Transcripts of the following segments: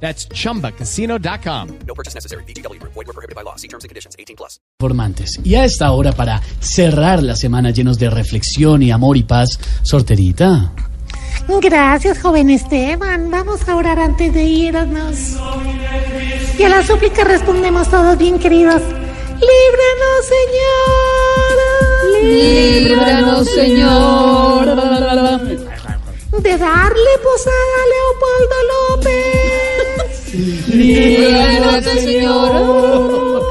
That's chumbacasino.com. No purchase necessary. BGW. Void were prohibited by law. See terms and conditions. 18 plus. Informantes. Y a esta hora, para cerrar la semana llenos de reflexión y amor y paz, sorterita. Gracias, joven Esteban. Vamos a orar antes de irnos. Y a la súplica respondemos todos bien queridos. Líbranos, Señor. Líbranos, Señor. De darle posada a Leopoldo López. Líbranos, Señor.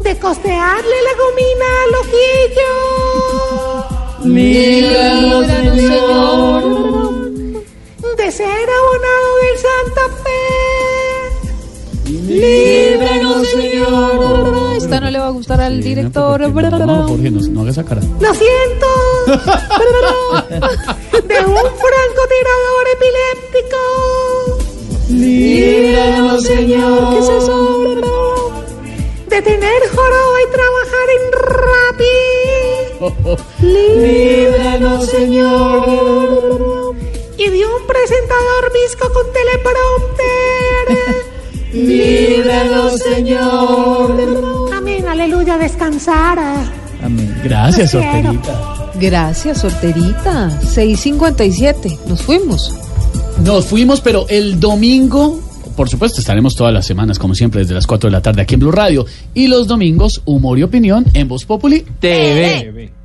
De costearle la gomina a Loquillo. Líbranos, Señor. De ser abonado del Santa Fe. Líbranos, Señor. Esta no le va a gustar al director. No, Jorge, no, no haga esa cara. Lo siento. De un francotirador epiléptico. Líbranos, Señor. ¿Qué es eso? De tener joroba y trabajar en Rappi. Líbranos, Señor. Y de un presentador visco con teleprompter. Líbranos, Señor. Amén, aleluya, descansar. Amén. Gracias, sorterita. Gracias, sorterita. 657. Nos fuimos. Nos fuimos, pero el domingo, por supuesto, estaremos todas las semanas, como siempre, desde las 4 de la tarde aquí en Blue Radio. Y los domingos, humor y opinión en Voz Populi TV.